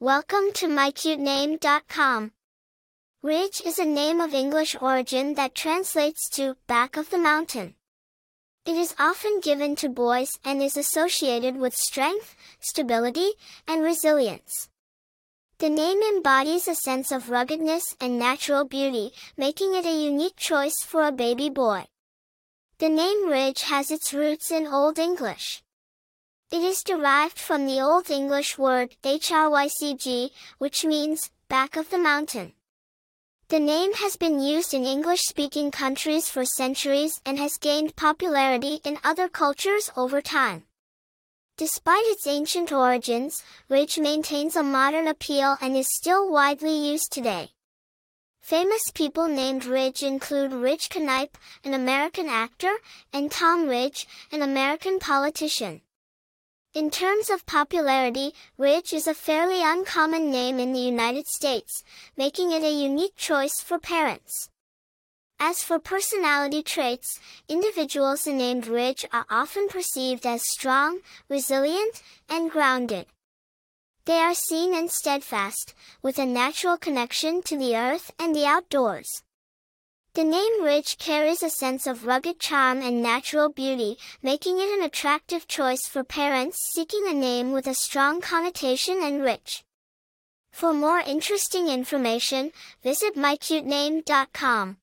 Welcome to mycutename.com. Ridge is a name of English origin that translates to back of the mountain. It is often given to boys and is associated with strength, stability, and resilience. The name embodies a sense of ruggedness and natural beauty, making it a unique choice for a baby boy. The name Ridge has its roots in Old English. It is derived from the Old English word HRYCG, which means back of the mountain. The name has been used in English-speaking countries for centuries and has gained popularity in other cultures over time. Despite its ancient origins, Ridge maintains a modern appeal and is still widely used today. Famous people named Ridge include Ridge Canipe, an American actor, and Tom Ridge, an American politician. In terms of popularity, Ridge is a fairly uncommon name in the United States, making it a unique choice for parents. As for personality traits, individuals named Ridge are often perceived as strong, resilient, and grounded. They are seen and steadfast, with a natural connection to the earth and the outdoors. The name Ridge carries a sense of rugged charm and natural beauty, making it an attractive choice for parents seeking a name with a strong connotation and rich. For more interesting information, visit mycutename.com.